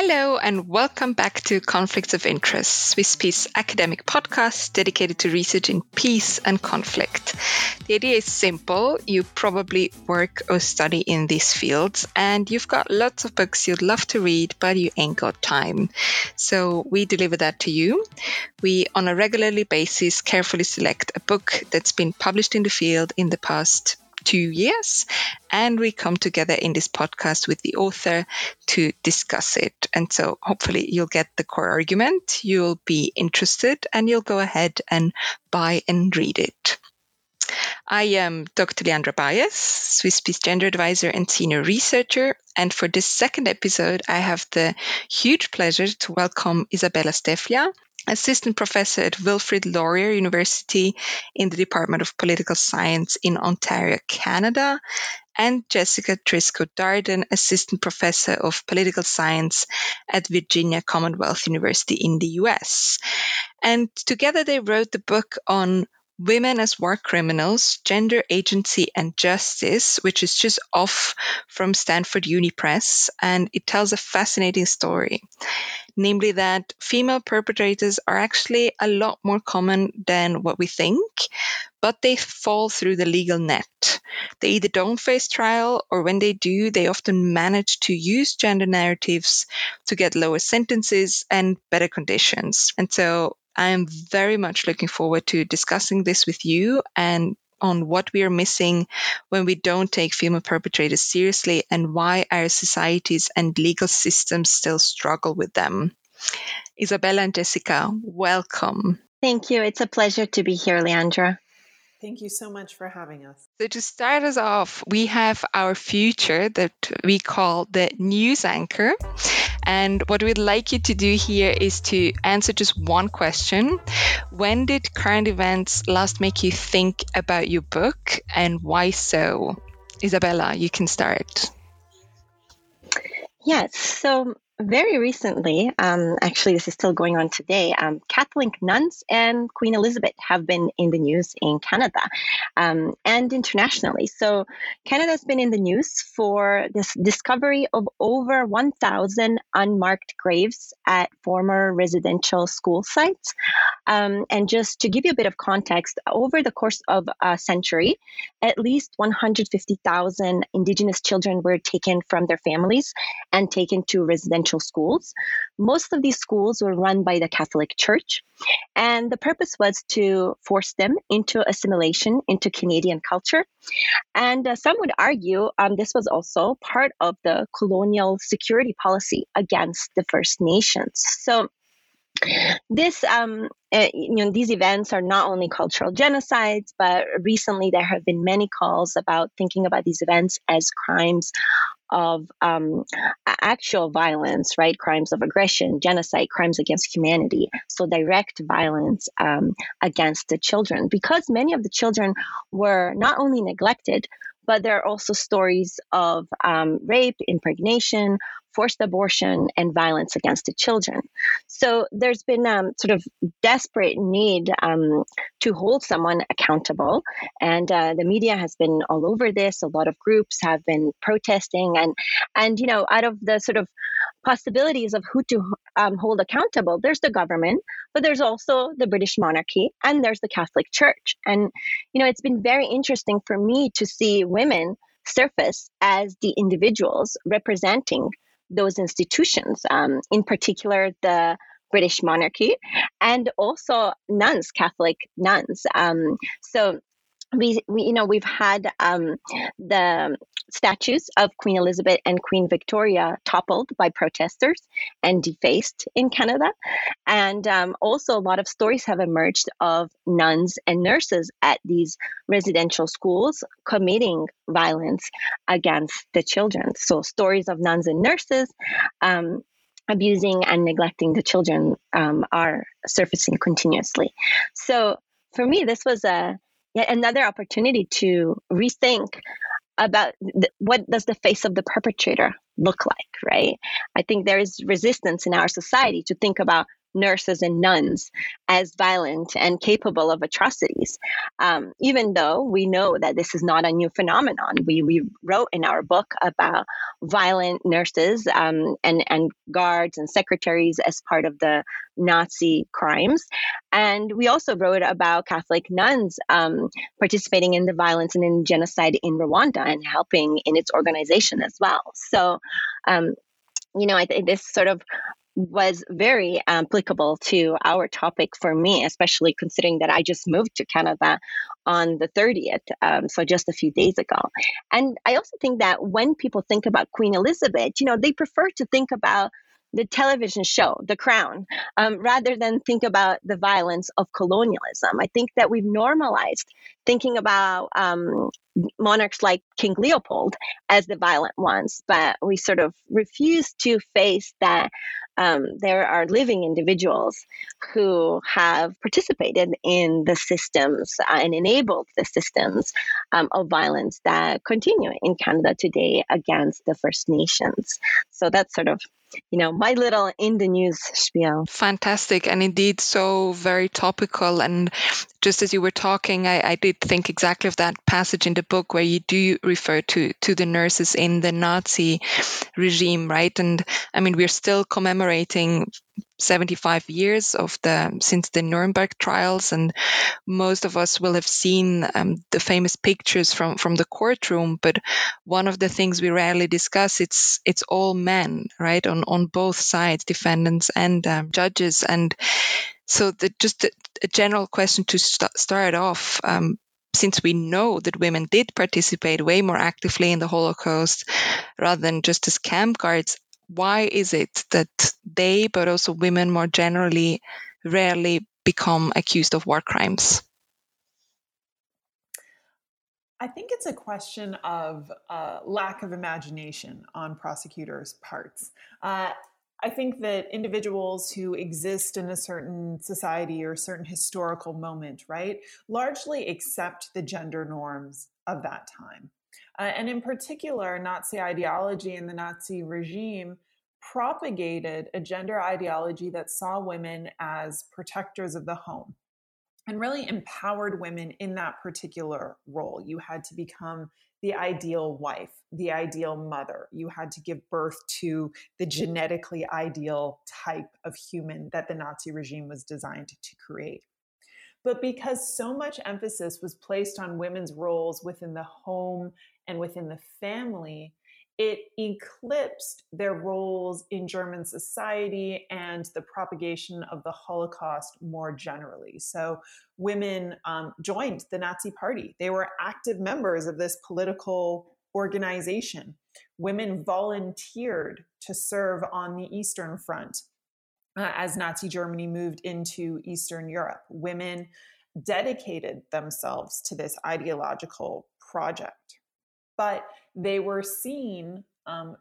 Hello, and welcome back to Conflicts of Interest, Swiss Peace academic podcast dedicated to research in peace and conflict. The idea is simple. You probably work or study in these fields, and you've got lots of books you'd love to read, but you ain't got time. So we deliver that to you. We, on a regularly basis, carefully select a book that's been published in the field in the past two years. And we come together in this podcast with the author to discuss it. And so hopefully you'll get the core argument, you'll be interested, and you'll go ahead and buy and read it. I am Dr. Leandra Baez, Swiss Peace Gender Advisor and Senior Researcher. And for this second episode, I have the huge pleasure to welcome Izabela Steflja, assistant professor at Wilfrid Laurier University in the Department of Political Science in Ontario, Canada, and Jessica Trisko Darden, assistant professor of political science at Virginia Commonwealth University in the US. And together they wrote the book on Women as War Criminals, Gender Agency and Justice, which is just off from Stanford Uni Press, and it tells a fascinating story. Namely, that female perpetrators are actually a lot more common than what we think, but they fall through the legal net. They either don't face trial, or when they do, they often manage to use gender narratives to get lower sentences and better conditions. And so I am very much looking forward to discussing this with you and on what we are missing when we don't take female perpetrators seriously and why our societies and legal systems still struggle with them. Izabela and Jessica, welcome. Thank you. It's a pleasure to be here, Leandra. Thank you so much for having us. So, to start us off, we have our future that we call the news anchor. And what we'd like you to do here is to answer just one question. When did current events last make you think about your book, and why so? Izabela, you can start. Yes. So very recently, um, actually, this is still going on today, um, Catholic nuns and Queen Elizabeth have been in the news in Canada um, and internationally. So, Canada has been in the news for this discovery of over 1,000 unmarked graves at former residential school sites. Um, and just to give you a bit of context, over the course of a century, at least 150,000 Indigenous children were taken from their families and taken to residential schools. Most of these schools were run by the Catholic Church, and the purpose was to force them into assimilation into Canadian culture. And uh, some would argue um, this was also part of the colonial security policy against the First Nations. So this um, uh, you know these events are not only cultural genocides but recently there have been many calls about thinking about these events as crimes of um, actual violence, right? Crimes of aggression, genocide, crimes against humanity. So direct violence um, against the children, because many of the children were not only neglected, but there are also stories of um, rape, impregnation, forced abortion and violence against the children. So there's been um, sort of desperate need um, to hold someone accountable, and uh, the media has been all over this. A lot of groups have been protesting, and and you know, out of the sort of possibilities of who to um, hold accountable, there's the government, but there's also the British monarchy, and there's the Catholic Church. And you know, it's been very interesting for me to see women surface as the individuals representing those institutions, um, in particular the British monarchy, and also nuns, Catholic nuns. Um, so we, we, you know, we've had um, the statues of Queen Elizabeth and Queen Victoria toppled by protesters and defaced in Canada. And um, also, a lot of stories have emerged of nuns and nurses at these residential schools committing violence against the children. So, stories of nuns and nurses. Um, abusing and neglecting the children um, are surfacing continuously. So, for me, this was a yet another opportunity to rethink about th- what does the face of the perpetrator look like right? I think there is resistance in our society to think about nurses and nuns as violent and capable of atrocities. Um, even though we know that this is not a new phenomenon, we, we wrote in our book about violent nurses um, and, and guards and secretaries as part of the Nazi crimes. And we also wrote about Catholic nuns um, participating in the violence and in genocide in Rwanda and helping in its organization as well. So, um, you know, this sort of was very applicable to our topic for me, especially considering that I just moved to Canada on the 30th, um, so just a few days ago. And I also think that when people think about Queen Elizabeth, you know, they prefer to think about the television show, The Crown, um, rather than think about the violence of colonialism. I think that we've normalized thinking about um, monarchs like King Leopold as the violent ones, but we sort of refuse to face that um, there are living individuals who have participated in the systems uh, and enabled the systems um, of violence that continue in Canada today against the First Nations. So that's sort of you know, my little in the news spiel. Fantastic. And indeed, so very topical. And just as you were talking, I, I, did think exactly of that passage in the book where you do refer to, to the nurses in the Nazi regime, right? And I mean, we're still commemorating 75 years of the since the Nuremberg trials, and most of us will have seen um, the famous pictures from from the courtroom. But one of the things we rarely discuss it's it's all men, right, on on both sides, defendants and um, judges, and so the, just a, a general question to st- start off. Um, since we know that women did participate way more actively in the Holocaust rather than just as camp guards, why is it that they, but also women more generally, rarely become accused of war crimes? I think it's a question of uh, lack of imagination on prosecutors' parts. Uh, I think that individuals who exist in a certain society or certain historical moment, right, largely accept the gender norms of that time. Uh, and in particular, Nazi ideology and the Nazi regime propagated a gender ideology that saw women as protectors of the home and really empowered women in that particular role. You had to become the ideal wife, the ideal mother. You had to give birth to the genetically ideal type of human that the Nazi regime was designed to create. But because so much emphasis was placed on women's roles within the home and within the family, it eclipsed their roles in German society and the propagation of the Holocaust more generally. So, women um, joined the Nazi Party, they were active members of this political organization. Women volunteered to serve on the Eastern Front uh, as Nazi Germany moved into Eastern Europe. Women dedicated themselves to this ideological project. But they were seen um,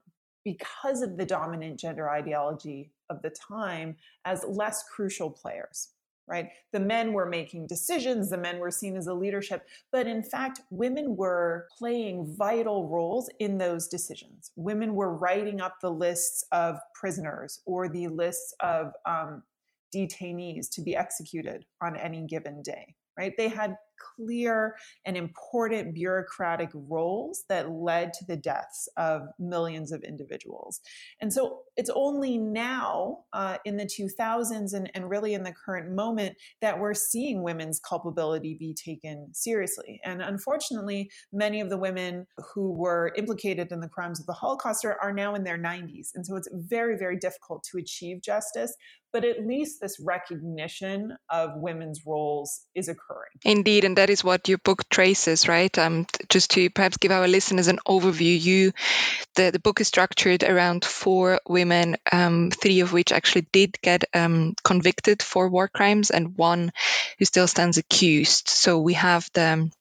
because of the dominant gender ideology of the time as less crucial players right? The men were making decisions the men were seen as a leadership but in fact women were playing vital roles in those decisions. Women were writing up the lists of prisoners or the lists of um, detainees to be executed on any given day right? They had clear and important bureaucratic roles that led to the deaths of millions of individuals. And so it's only now uh, in the 2000s and, and really in the current moment that we're seeing women's culpability be taken seriously. And unfortunately, many of the women who were implicated in the crimes of the Holocaust are, are now in their 90s. And so it's very, very difficult to achieve justice but at least this recognition of women's roles is occurring. Indeed, and that is what your book traces, right? Um, just to perhaps give our listeners an overview, you the, the book is structured around four women, um, three of which actually did get um, convicted for war crimes, and one who still stands accused. So we have the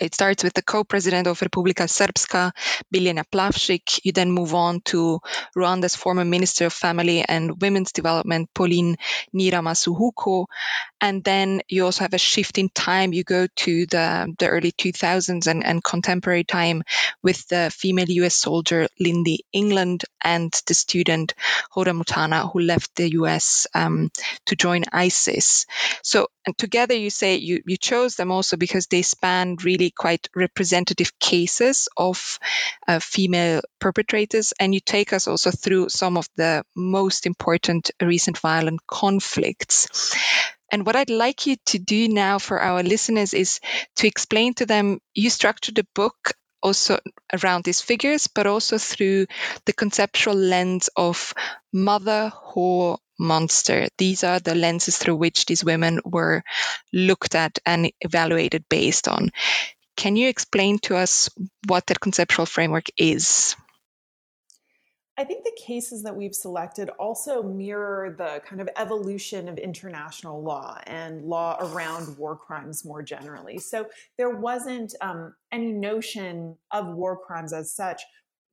it starts with the co-president of Republika Srpska, Biljana Plavšić. You then move on to Rwanda's former Minister of Family and Women's Development, Pauline Nyiramasuhuko. And then you also have a shift in time. You go to the, the early 2000s and, and contemporary time with the female US soldier Lynndie England and the student Hoda Muthana, who left the US um, to join ISIS. So, and together you say you, you chose them also because they span really quite representative cases of uh, female perpetrators. And you take us also through some of the most important recent violent conflicts. And what I'd like you to do now for our listeners is to explain to them you structured the book also around these figures, but also through the conceptual lens of mother, whore, monster. These are the lenses through which these women were looked at and evaluated based on. Can you explain to us what that conceptual framework is? I think the cases that we've selected also mirror the kind of evolution of international law and law around war crimes more generally. So there wasn't um, any notion of war crimes as such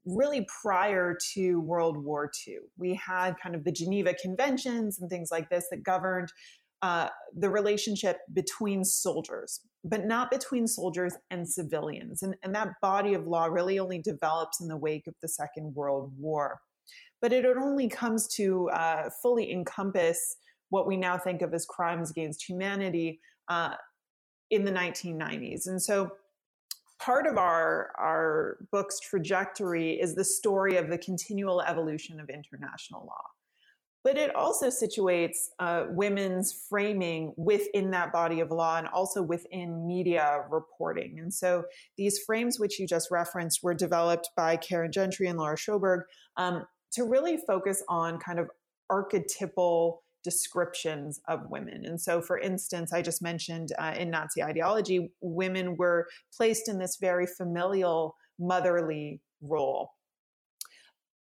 really prior to World War II. We had kind of the Geneva Conventions and things like this that governed uh, the relationship between soldiers, but not between soldiers and civilians. And, and that body of law really only develops in the wake of the Second World War. But it only comes to uh, fully encompass what we now think of as crimes against humanity uh, in the 1990s. And so part of our, our book's trajectory is the story of the continual evolution of international law but it also situates uh, women's framing within that body of law and also within media reporting. And so these frames, which you just referenced, were developed by Caron Gentry and Laura Sjoberg um, to really focus on kind of archetypal descriptions of women. And so, for instance, I just mentioned uh, in Nazi ideology, women were placed in this very familial motherly role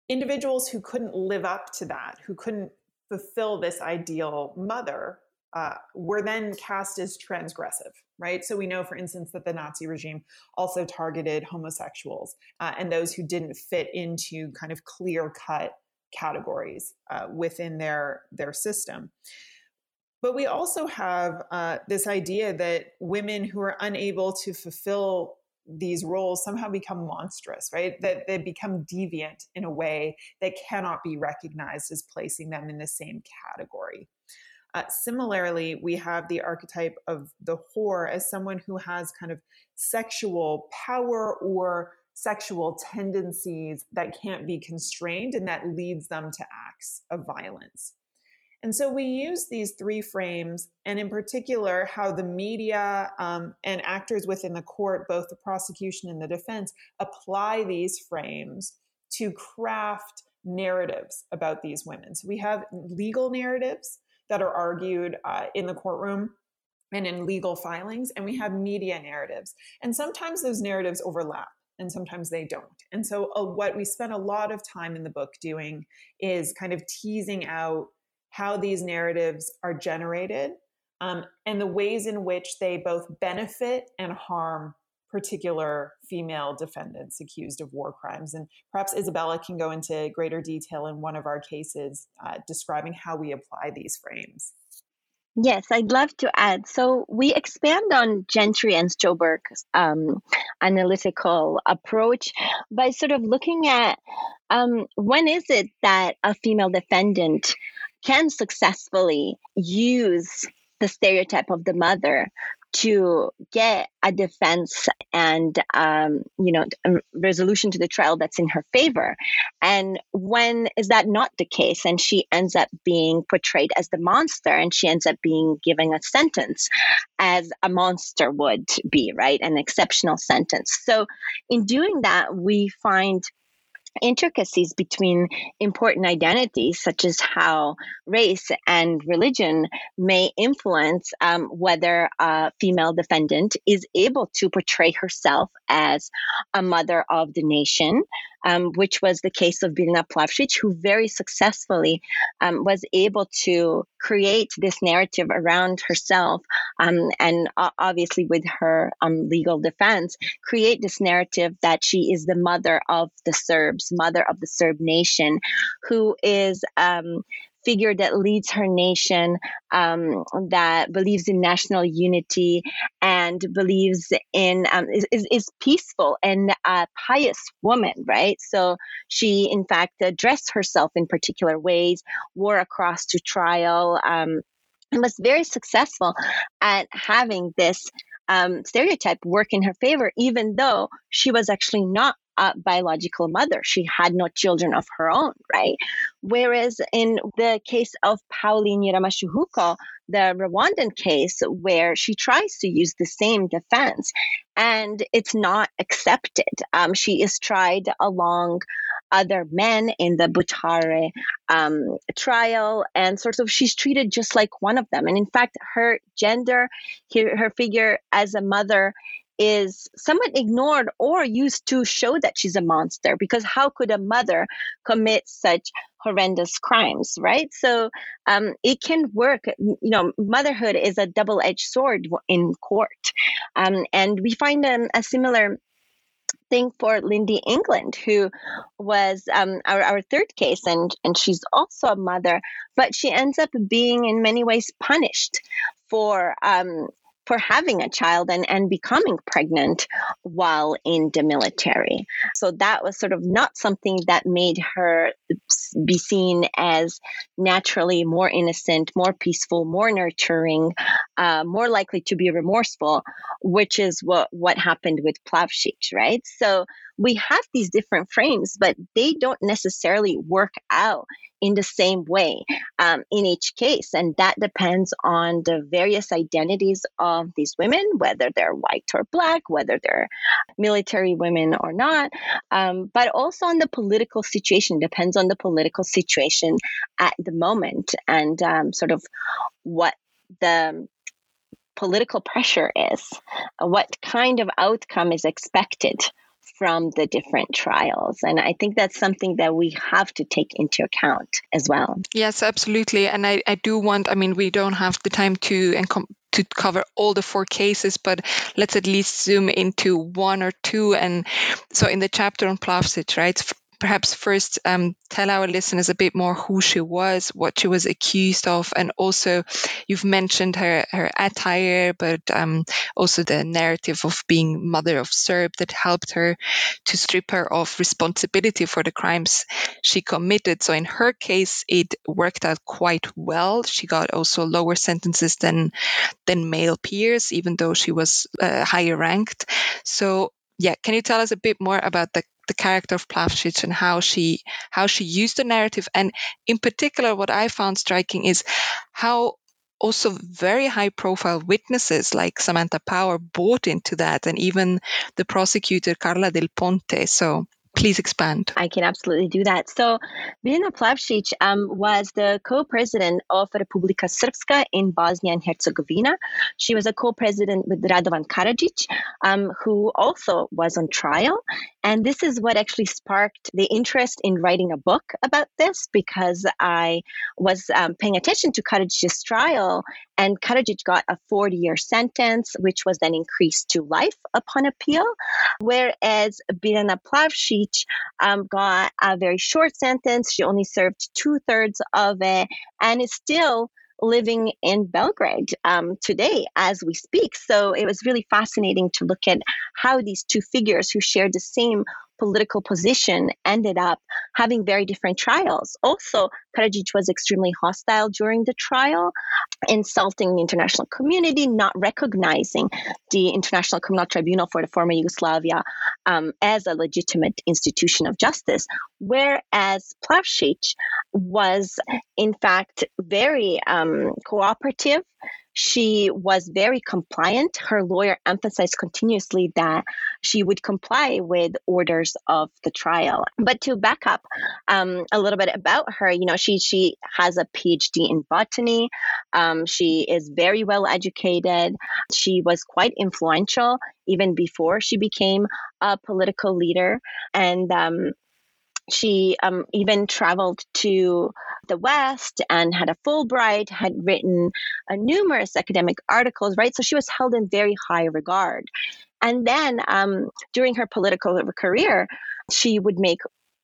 individuals who couldn't live up to that, who couldn't fulfill this ideal mother, uh, were then cast as transgressive, right? So we know, for instance, that the Nazi regime also targeted homosexuals uh, and those who didn't fit into kind of clear cut categories uh, within their their system. But we also have uh, this idea that women who are unable to fulfill these roles somehow become monstrous, right? That they become deviant in a way that cannot be recognized as placing them in the same category. Uh, similarly, we have the archetype of the whore as someone who has kind of sexual power or sexual tendencies that can't be constrained and that leads them to acts of violence. And so we use these three frames, and in particular, how the media um, and actors within the court, both the prosecution and the defense, apply these frames to craft narratives about these women. So we have legal narratives that are argued uh, in the courtroom and in legal filings, and we have media narratives. And sometimes those narratives overlap and sometimes they don't. And so, uh, what we spent a lot of time in the book doing is kind of teasing out how these narratives are generated um, and the ways in which they both benefit and harm particular female defendants accused of war crimes. And perhaps Izabela can go into greater detail in one of our cases uh, describing how we apply these frames. Yes, I'd love to add. So we expand on Gentry and Sjoberg's um, analytical approach by sort of looking at um, when is it that a female defendant can successfully use the stereotype of the mother to get a defense and um, you know resolution to the trial that's in her favor. And when is that not the case? And she ends up being portrayed as the monster and she ends up being given a sentence as a monster would be right? An exceptional sentence. So in doing that we find intricacies between important identities, such as how race and religion may influence um, whether a female defendant is able to portray herself as a mother of the nation um, which was the case of Biljana Plavšić, who very successfully um, was able to create this narrative around herself um, and uh, obviously with her um, legal defense, create this narrative that she is the mother of the Serbs, mother of the Serb nation, who is um, figure that leads her nation, um, that believes in national unity and believes in um, is, is, is, peaceful and a pious woman, right? So she, in fact, dressed herself in particular ways, wore a cross to trial, um, and was very successful at having this um, stereotype work in her favor, even though she was actually not biological mother. She had no children of her own, right? Whereas in the case of Pauline Nyiramasuhuko, the Rwandan case, where she tries to use the same defense and it's not accepted. Um, she is tried along other men in the Butare um, trial, and sort of she's treated just like one of them. And in fact, her gender, her, her figure as a mother is somewhat ignored or used to show that she's a monster because how could a mother commit such horrendous crimes right? So um, it can work. You know motherhood is a double-edged sword in court. Um, and we find um, a similar thing for Lynndie England, who was um, our, our third case, and, and she's also a mother, but she ends up being in many ways punished for um, for having a child and, and becoming pregnant while in the military. So that was sort of not something that made her be seen as naturally more innocent, more peaceful, more nurturing, uh, more likely to be remorseful, which is what, what happened with Plavšić, right? So we have these different frames, but they don't necessarily work out in the same way um, in each case. And that depends on the various identities of these women, whether they're white or black, whether they're military women or not, um, but also on the political situation, depends on the political situation at the moment and um, sort of what the political pressure is, what kind of outcome is expected from the different trials. And I think that's something that we have to take into account as well. Yes, absolutely. And I, I do want, I mean, we don't have the time to and to cover all the four cases, but let's at least zoom into one or two. And so in the chapter on Plavšić, right, perhaps first um, tell our listeners a bit more who she was, what she was accused of, and also you've mentioned her her attire, but um, also the narrative of being mother of Serb that helped her to strip her of responsibility for the crimes she committed. So in her case, it worked out quite well. She got also lower sentences than than male peers, even though she was uh, higher ranked. So yeah, can you tell us a bit more about the the character of Plavšić and how she how she used the narrative. And in particular, what I found striking is how also very high profile witnesses like Samantha Power bought into that, and even the prosecutor Carla Del Ponte. So Please expand. I can absolutely do that. So, Biljana Plavšić um, was the co president of Republika Srpska in Bosnia and Herzegovina. She was a co president with Radovan Karadžić, um, who also was on trial. And this is what actually sparked the interest in writing a book about this because I was um, paying attention to Karadžić's trial, and Karadžić got a 40 year sentence, which was then increased to life upon appeal. Whereas Biljana Plavšić um, got a very short sentence. She only served two thirds of it and is still living in Belgrade um, today as we speak. So it was really fascinating to look at how these two figures who shared the same political position ended up having very different trials. Also, Karadžić was extremely hostile during the trial, insulting the international community, not recognizing the International Criminal Tribunal for the former Yugoslavia um, as a legitimate institution of justice, whereas Plavšić was, in fact, very um, cooperative she was very compliant. Her lawyer emphasized continuously that she would comply with orders of the trial. But to back up um, a little bit about her, you know, she she has a PhD in botany. Um, she is very well educated. She was quite influential even before she became a political leader, and um, she um, even traveled to the West and had a Fulbright, had written uh, numerous academic articles, right? So she was held in very high regard. And then um, during her political career, she would make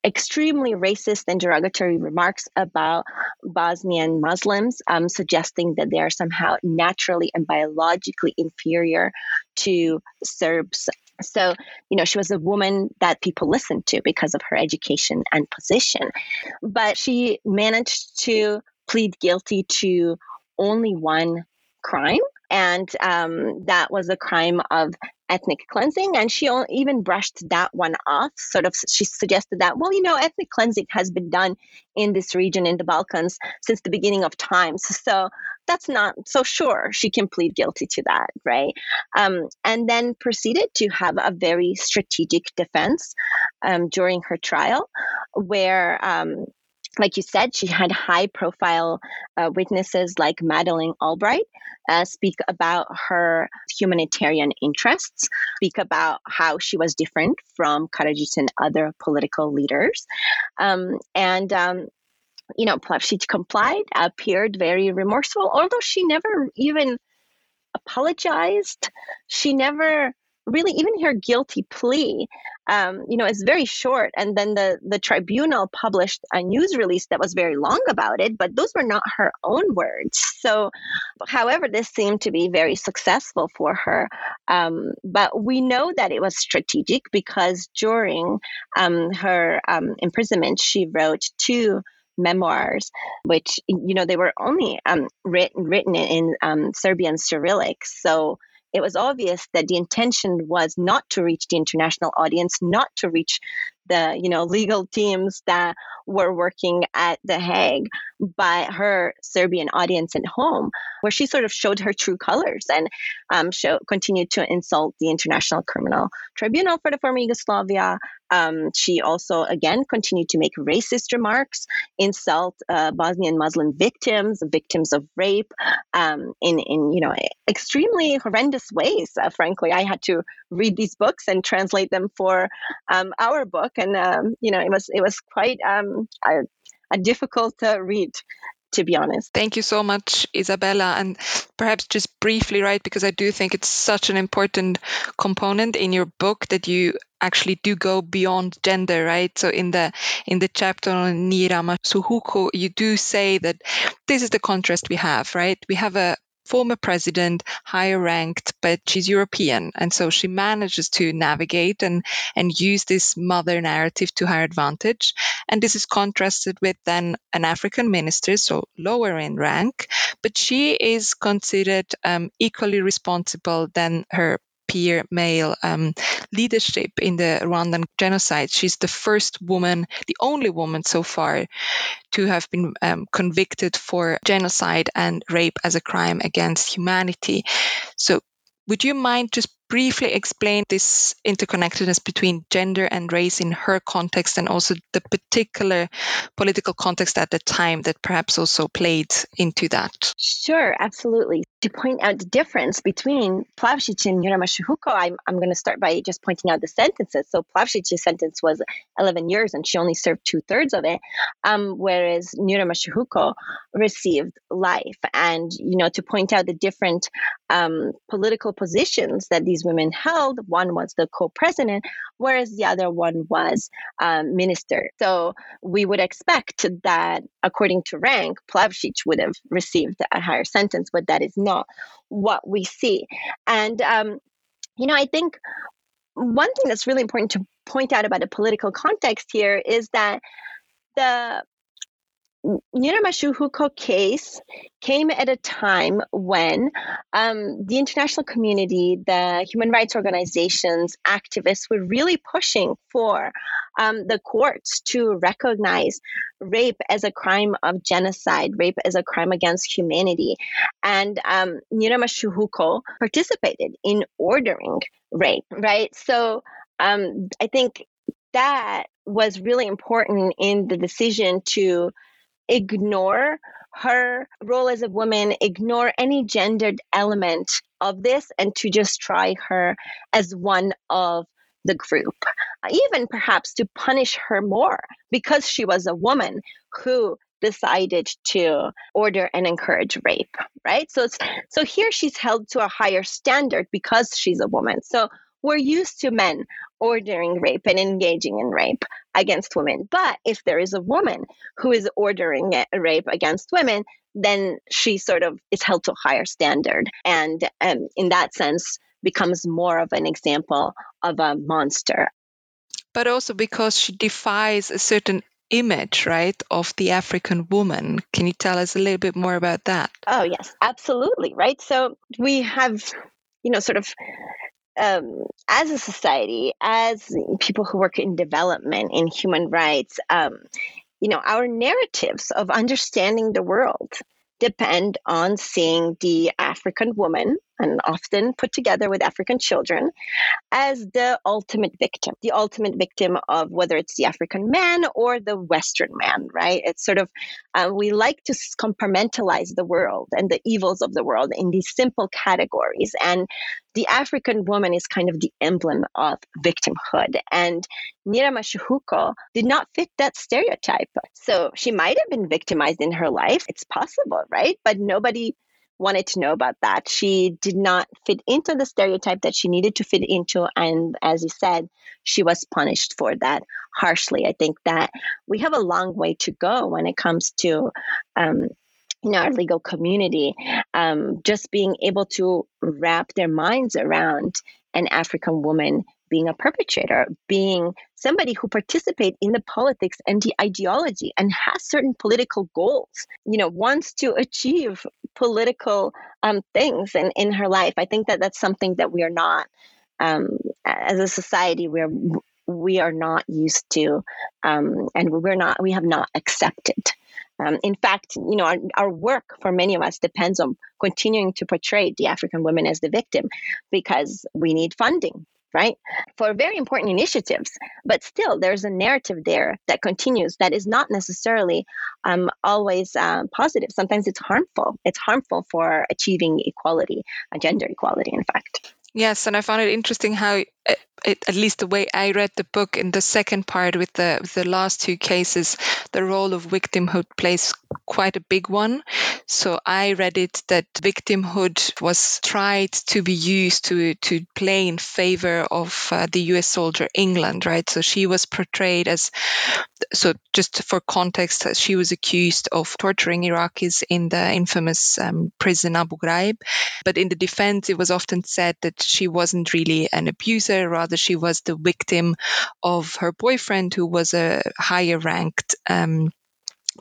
extremely racist and derogatory remarks about Bosnian Muslims, um, suggesting that they are somehow naturally and biologically inferior to Serbs. So, you know, she was a woman that people listened to because of her education and position. But she managed to plead guilty to only one crime. And um, that was a crime of ethnic cleansing. And she even brushed that one off. Sort of, she suggested that, well, you know, ethnic cleansing has been done in this region in the Balkans since the beginning of times. So that's not so sure she can plead guilty to that, right? Um, and then proceeded to have a very strategic defense um, during her trial, where um, like you said, she had high profile uh, witnesses like Madeleine Albright uh, speak about her humanitarian interests, speak about how she was different from Karadžić and other political leaders. Um, and um, you know, Plavšić complied, appeared very remorseful, although she never even apologized. She never really even her guilty plea um, you know is very short. And then the the tribunal published a news release that was very long about it but those were not her own words. So however this seemed to be very successful for her. Um, but we know that it was strategic because during um, her um, imprisonment she wrote two memoirs, which you know they were only um, written written in um, Serbian Cyrillic. So it was obvious that the intention was not to reach the international audience, not to reach the you know legal teams that were working at the Hague, but her Serbian audience at home, where she sort of showed her true colors and um, show, continued to insult the International Criminal Tribunal for the former Yugoslavia. Um, she also again continued to make racist remarks, insult uh, Bosnian Muslim victims, victims of rape, um, in in you know extremely horrendous ways. Uh, frankly, I had to read these books and translate them for um, our book and um, you know it was it was quite um, a, a difficult uh, read to be honest. Thank you so much, Izabela. And perhaps just briefly, right, because I do think it's such an important component in your book that you actually do go beyond gender, right? So in the in the chapter on Nyiramasuhuko, you do say that this is the contrast we have, right? We have a former president, higher ranked, but she's European. And so she manages to navigate and, and use this mother narrative to her advantage. And this is contrasted with then an African minister, so lower in rank, but she is considered um, equally responsible than her peer male um, leadership in the Rwandan genocide. She's the first woman, the only woman so far to have been um, convicted for genocide and rape as a crime against humanity. So, would you mind just briefly explain this interconnectedness between gender and race in her context and also the particular political context at the time that perhaps also played into that? Sure, absolutely. To point out the difference between Plavšić and Nyiramasuhuko, I'm, I'm going to start by just pointing out the sentences. So Plavšić's sentence was 11 years and she only served two thirds of it, um, whereas Nyiramasuhuko received life. And, you know, to point out the different um, political positions that these women held. One was the co-president, whereas the other one was um, minister. So we would expect that, according to rank, Plavšić would have received a higher sentence, but that is not what we see. And um, you know, I think one thing that's really important to point out about the political context here is that the Nyiramasuhuko case came at a time when um, the international community, the human rights organizations, activists were really pushing for um, the courts to recognize rape as a crime of genocide, rape as a crime against humanity. And um, Nyiramasuhuko participated in ordering rape, right? So um, I think that was really important in the decision to ignore her role as a woman, ignore any gendered element of this, and to just try her as one of the group. Uh, even perhaps to punish her more because she was a woman who decided to order and encourage rape right so so here she's held to a higher standard because she's a woman so we're used to men ordering rape and engaging in rape against women. But if there is a woman who is ordering rape against women, then she sort of is held to a higher standard. And um, in that sense, becomes more of an example of a monster. But also because she defies a certain image, right, of the African woman. Can you tell us a little bit more about that? Oh, yes, absolutely. Right. So we have, you know, sort of um, as a society, as people who work in development, in human rights, um, you know, our narratives of understanding the world depend on seeing the African woman, and often put together with African children, as the ultimate victim, the ultimate victim of whether it's the African man or the Western man, right? It's sort of, uh, we like to compartmentalize the world and the evils of the world in these simple categories. And the African woman is kind of the emblem of victimhood. And Nyiramasuhuko did not fit that stereotype. So she might have been victimized in her life. It's possible, right? But nobody wanted to know about that. She did not fit into the stereotype that she needed to fit into. And as you said, she was punished for that harshly. I think that we have a long way to go when it comes to. Um, in our legal community, um, just being able to wrap their minds around an African woman being a perpetrator, being somebody who participates in the politics and the ideology and has certain political goals, you know, wants to achieve political um, things in, in her life. I think that that's something that we are not, um, as a society, we're we are not used to, um, and we're not, we have not accepted. Um, in fact, you know, our, our, work for many of us depends on continuing to portray the African women as the victim because we need funding right? For very important initiatives. But still, there's a narrative there that continues that is not necessarily um, always uh, positive. Sometimes it's harmful. It's harmful for achieving equality, uh, gender equality, in fact. Yes, and I found it interesting how it, at least the way I read the book in the second part with the with the last two cases, the role of victimhood plays quite a big one. So I read it that victimhood was tried to be used to to play in favor of uh, the U.S. soldier England, right? So she was portrayed as so just for context, she was accused of torturing Iraqis in the infamous um, prison Abu Ghraib. But in the defense, it was often said that she wasn't really an abuser, rather she was the victim of her boyfriend, who was a higher ranked. Um,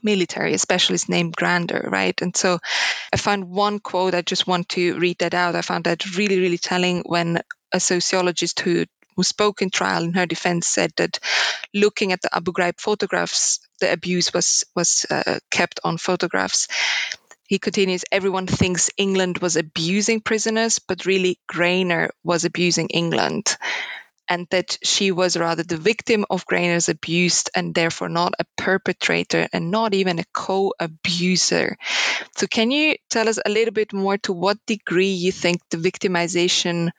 military, specialist named Graner, right? And so I found one quote, I just want to read that out. I found that really, really telling when a sociologist who who spoke in trial in her defense said that looking at the Abu Ghraib photographs, the abuse was was uh, kept on photographs. He continues, everyone thinks England was abusing prisoners, but really Graner was abusing England. And that she was rather the victim of Graner's abuse and therefore not a perpetrator and not even a co abuser. So, can you tell us a little bit more to what degree you think the victimization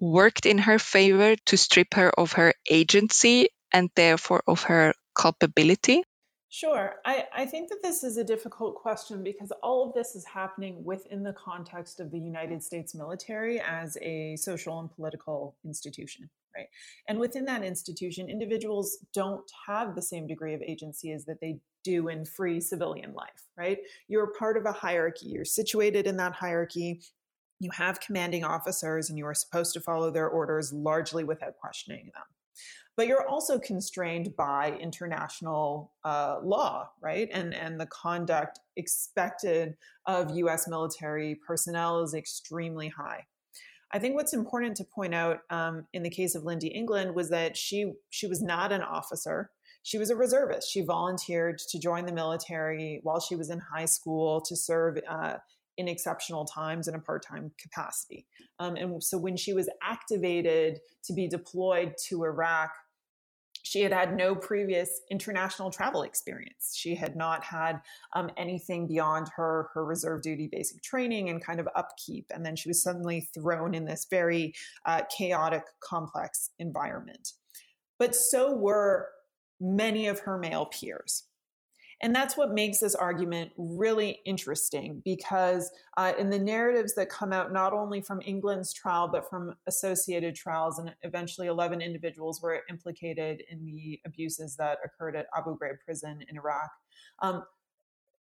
worked in her favor to strip her of her agency and therefore of her culpability? Sure. I, I think that this is a difficult question because all of this is happening within the context of the United States military as a social and political institution, right? And within that institution, individuals don't have the same degree of agency as that they do in free civilian life, right? You're part of a hierarchy, you're situated in that hierarchy. You have commanding officers and you are supposed to follow their orders largely without questioning them but you're also constrained by international uh, law, right? And and the conduct expected of U.S. military personnel is extremely high. I think what's important to point out um, in the case of Lynndie England was that she she was not an officer. She was a reservist. She volunteered to join the military while she was in high school to serve uh, in exceptional times in a part time capacity. Um, and so when she was activated to be deployed to Iraq she had had no previous international travel experience. She had not had um, anything beyond her her reserve duty basic training and kind of upkeep. And then she was suddenly thrown in this very uh, chaotic, complex environment. but so were many of her male peers. And that's what makes this argument really interesting because uh, in the narratives that come out, not only from England's trial, but from associated trials, and eventually 11 individuals were implicated in the abuses that occurred at Abu Ghraib prison in Iraq. Um,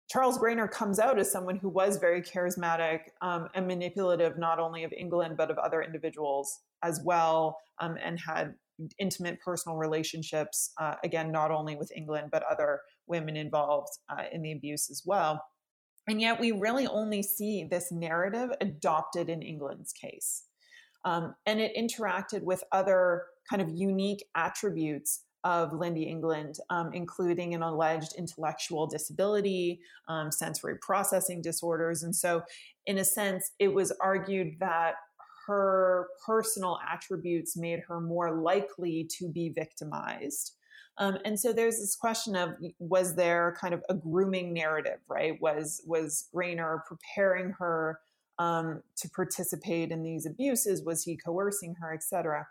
Charles Graner comes out as someone who was very charismatic um, and manipulative, not only of England, but of other individuals as well, um, and had intimate personal relationships, uh, again, not only with England, but other women involved uh, in the abuse as well. And yet, we really only see this narrative adopted in England's case. Um, and it interacted with other kind of unique attributes of Lynndie England, um, including an alleged intellectual disability, um, sensory processing disorders. And so, in a sense, it was argued that her personal attributes made her more likely to be victimized. Um, and so there's this question of was there kind of a grooming narrative, right? Was was Graner preparing her um, to participate in these abuses? Was he coercing her, et cetera?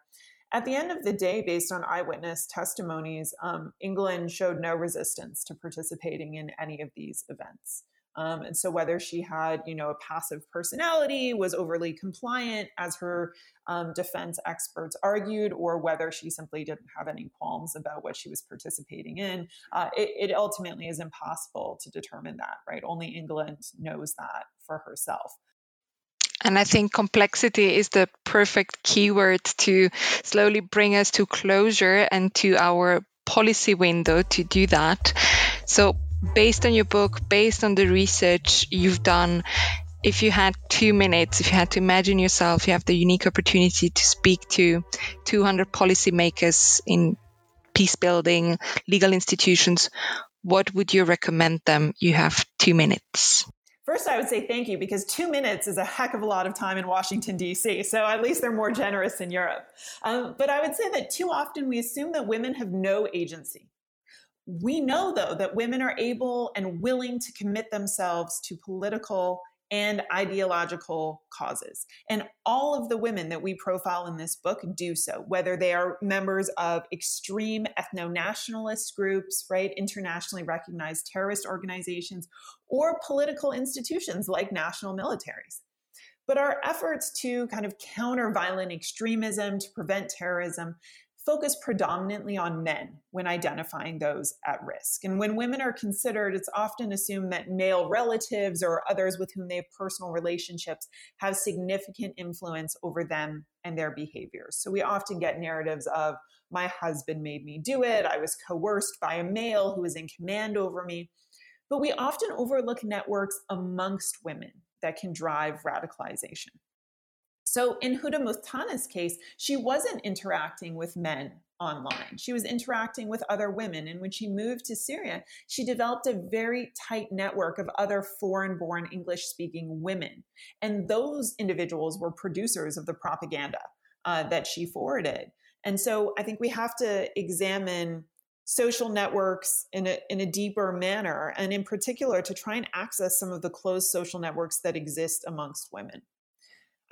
At the end of the day, based on eyewitness testimonies, um, England showed no resistance to participating in any of these events. Um, and so whether she had, you know, a passive personality, was overly compliant, as her um, defense experts argued, or whether she simply didn't have any qualms about what she was participating in, uh, it, it ultimately is impossible to determine that, right? Only England knows that for herself. And I think complexity is the perfect keyword to slowly bring us to closure and to our policy window to do that. So, based on your book, based on the research you've done, if you had two minutes, if you had to imagine yourself, you have the unique opportunity to speak to 200 policymakers in peace building, legal institutions, what would you recommend them? You have two minutes. First, I would say thank you because two minutes is a heck of a lot of time in Washington, D.C. So at least they're more generous in Europe. Um, but I would say that too often we assume that women have no agency. We know, though, that women are able and willing to commit themselves to political and ideological causes. And all of the women that we profile in this book do so, whether they are members of extreme ethno nationalist groups, right, internationally recognized terrorist organizations, or political institutions like national militaries. But our efforts to kind of counter violent extremism, to prevent terrorism, focus predominantly on men when identifying those at risk. And when women are considered, it's often assumed that male relatives or others with whom they have personal relationships have significant influence over them and their behaviors. So we often get narratives of, my husband made me do it, I was coerced by a male who was in command over me. But we often overlook networks amongst women that can drive radicalization. So in Hoda Muthana's case, she wasn't interacting with men online. She was interacting with other women. And when she moved to Syria, she developed a very tight network of other foreign born English speaking women. And those individuals were producers of the propaganda uh, that she forwarded. And so I think we have to examine social networks in a, in a deeper manner, and in particular to try and access some of the closed social networks that exist amongst women.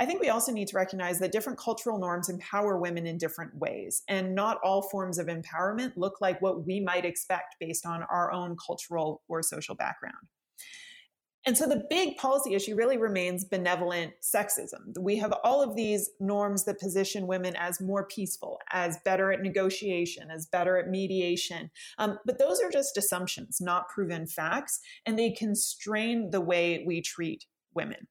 I think we also need to recognize that different cultural norms empower women in different ways, and not all forms of empowerment look like what we might expect based on our own cultural or social background. And so the big policy issue really remains benevolent sexism. We have all of these norms that position women as more peaceful, as better at negotiation, as better at mediation. Um, but those are just assumptions, not proven facts, and they constrain the way we treat women.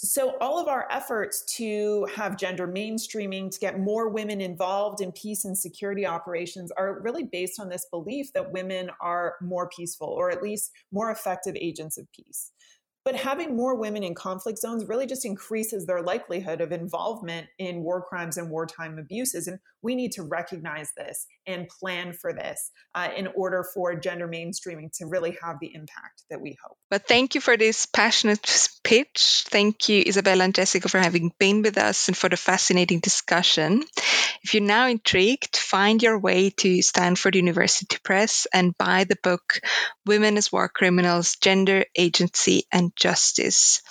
So, all of our efforts to have gender mainstreaming, to get more women involved in peace and security operations are really based on this belief that women are more peaceful or at least more effective agents of peace. But having more women in conflict zones really just increases their likelihood of involvement in war crimes and wartime abuses. And we need to recognize this and plan for this uh, in order for gender mainstreaming to really have the impact that we hope. But thank you for this passionate pitch. Thank you, Izabela and Jessica, for having been with us and for the fascinating discussion. If you're now intrigued, find your way to Stanford University Press and buy the book Women as War Criminals Gender, Agency, and Justice.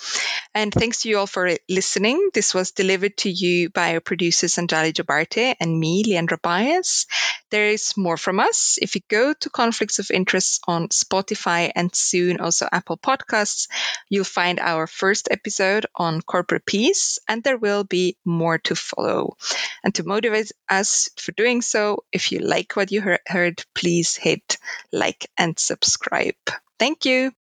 And thanks to you all for listening. This was delivered to you by our producers Anjali Jabarte and me, Leandra Baez. There is more from us. If you go to Conflicts of Interest on Spotify and soon also Apple Podcasts, you'll find our first episode on corporate peace, and there will be more to follow. And to motivate us for doing so, if you like what you heard, please hit like and subscribe. Thank you.